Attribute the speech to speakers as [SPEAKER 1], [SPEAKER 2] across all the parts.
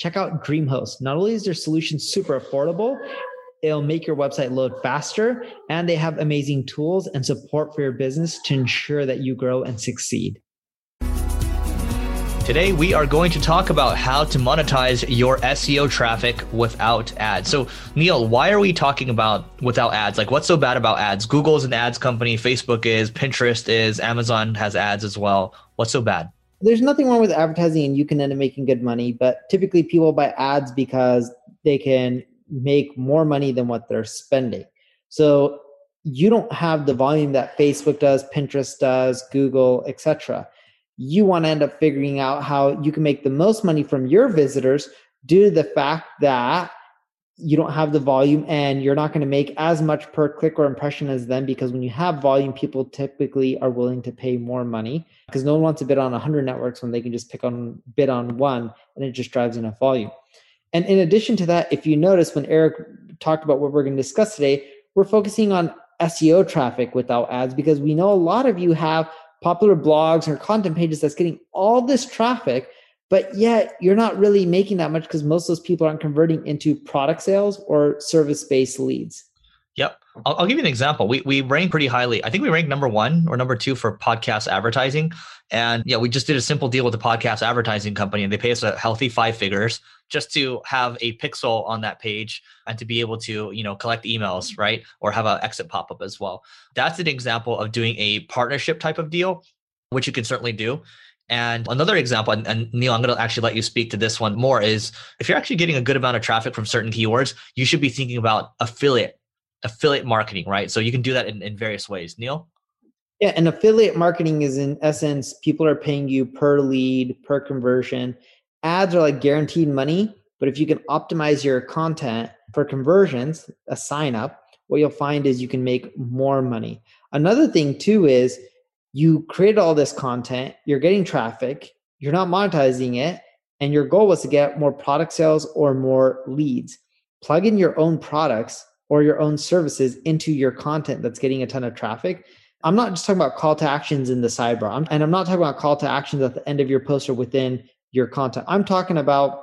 [SPEAKER 1] check out DreamHost. Not only is their solution super affordable, it'll make your website load faster, and they have amazing tools and support for your business to ensure that you grow and succeed.
[SPEAKER 2] Today, we are going to talk about how to monetize your SEO traffic without ads. So, Neil, why are we talking about without ads? Like, what's so bad about ads? Google's an ads company, Facebook is, Pinterest is, Amazon has ads as well. What's so bad?
[SPEAKER 1] There's nothing wrong with advertising and you can end up making good money, but typically people buy ads because they can make more money than what they're spending. So you don't have the volume that Facebook does, Pinterest does, Google, etc. You want to end up figuring out how you can make the most money from your visitors due to the fact that you don't have the volume and you're not going to make as much per click or impression as them because when you have volume people typically are willing to pay more money because no one wants to bid on 100 networks when they can just pick on bid on one and it just drives enough volume. And in addition to that if you notice when eric talked about what we're going to discuss today we're focusing on seo traffic without ads because we know a lot of you have popular blogs or content pages that's getting all this traffic but yet you're not really making that much because most of those people aren't converting into product sales or service based leads.
[SPEAKER 2] Yep. I'll, I'll, give you an example. We, we rank pretty highly. I think we rank number one or number two for podcast advertising. And yeah, we just did a simple deal with a podcast advertising company and they pay us a healthy five figures just to have a pixel on that page and to be able to, you know, collect emails, right? Or have an exit pop up as well. That's an example of doing a partnership type of deal, which you can certainly do. And another example, and, and Neil, I'm going to actually let you speak to this one more, is if you're actually getting a good amount of traffic from certain keywords, you should be thinking about affiliate, affiliate marketing, right? So you can do that in, in various ways. Neil?
[SPEAKER 1] Yeah, and affiliate marketing is in essence, people are paying you per lead, per conversion. Ads are like guaranteed money, but if you can optimize your content for conversions, a sign up, what you'll find is you can make more money. Another thing too is you created all this content, you're getting traffic, you're not monetizing it, and your goal was to get more product sales or more leads. Plug in your own products or your own services into your content that's getting a ton of traffic. I'm not just talking about call to actions in the sidebar, and I'm not talking about call to actions at the end of your post or within your content. I'm talking about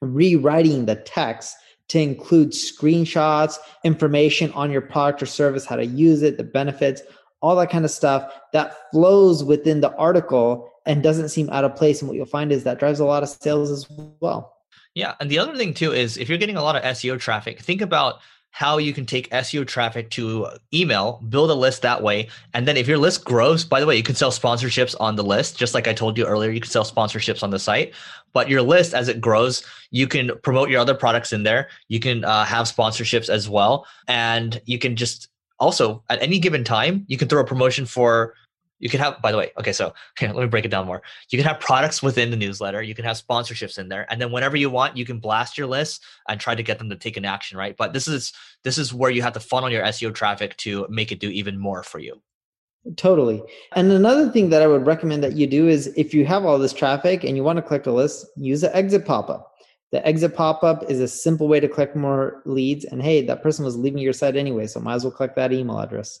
[SPEAKER 1] rewriting the text to include screenshots, information on your product or service, how to use it, the benefits, all that kind of stuff that flows within the article and doesn't seem out of place. And what you'll find is that drives a lot of sales as well.
[SPEAKER 2] Yeah. And the other thing too is if you're getting a lot of SEO traffic, think about how you can take SEO traffic to email, build a list that way. And then if your list grows, by the way, you can sell sponsorships on the list. Just like I told you earlier, you can sell sponsorships on the site. But your list, as it grows, you can promote your other products in there. You can uh, have sponsorships as well. And you can just also at any given time you can throw a promotion for you can have by the way okay so let me break it down more. You can have products within the newsletter you can have sponsorships in there and then whenever you want you can blast your list and try to get them to take an action right? But this is this is where you have to funnel your seo traffic to make it do even more for you.
[SPEAKER 1] Totally. And another thing that i would recommend that you do is if you have all this traffic and you want to collect a list use an exit pop-up the exit pop up is a simple way to collect more leads. And hey, that person was leaving your site anyway, so might as well collect that email address.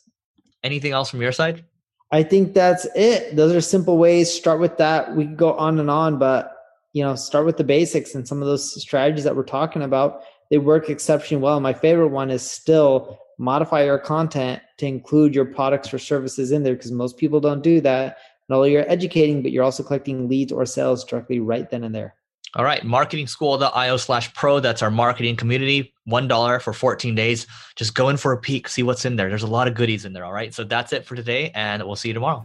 [SPEAKER 2] Anything else from your side?
[SPEAKER 1] I think that's it. Those are simple ways. Start with that. We can go on and on, but you know, start with the basics and some of those strategies that we're talking about. They work exceptionally well. My favorite one is still modify your content to include your products or services in there because most people don't do that. Not only you're educating, but you're also collecting leads or sales directly right then and there.
[SPEAKER 2] All right, marketingschool.io slash pro. That's our marketing community. $1 for 14 days. Just go in for a peek, see what's in there. There's a lot of goodies in there. All right. So that's it for today, and we'll see you tomorrow.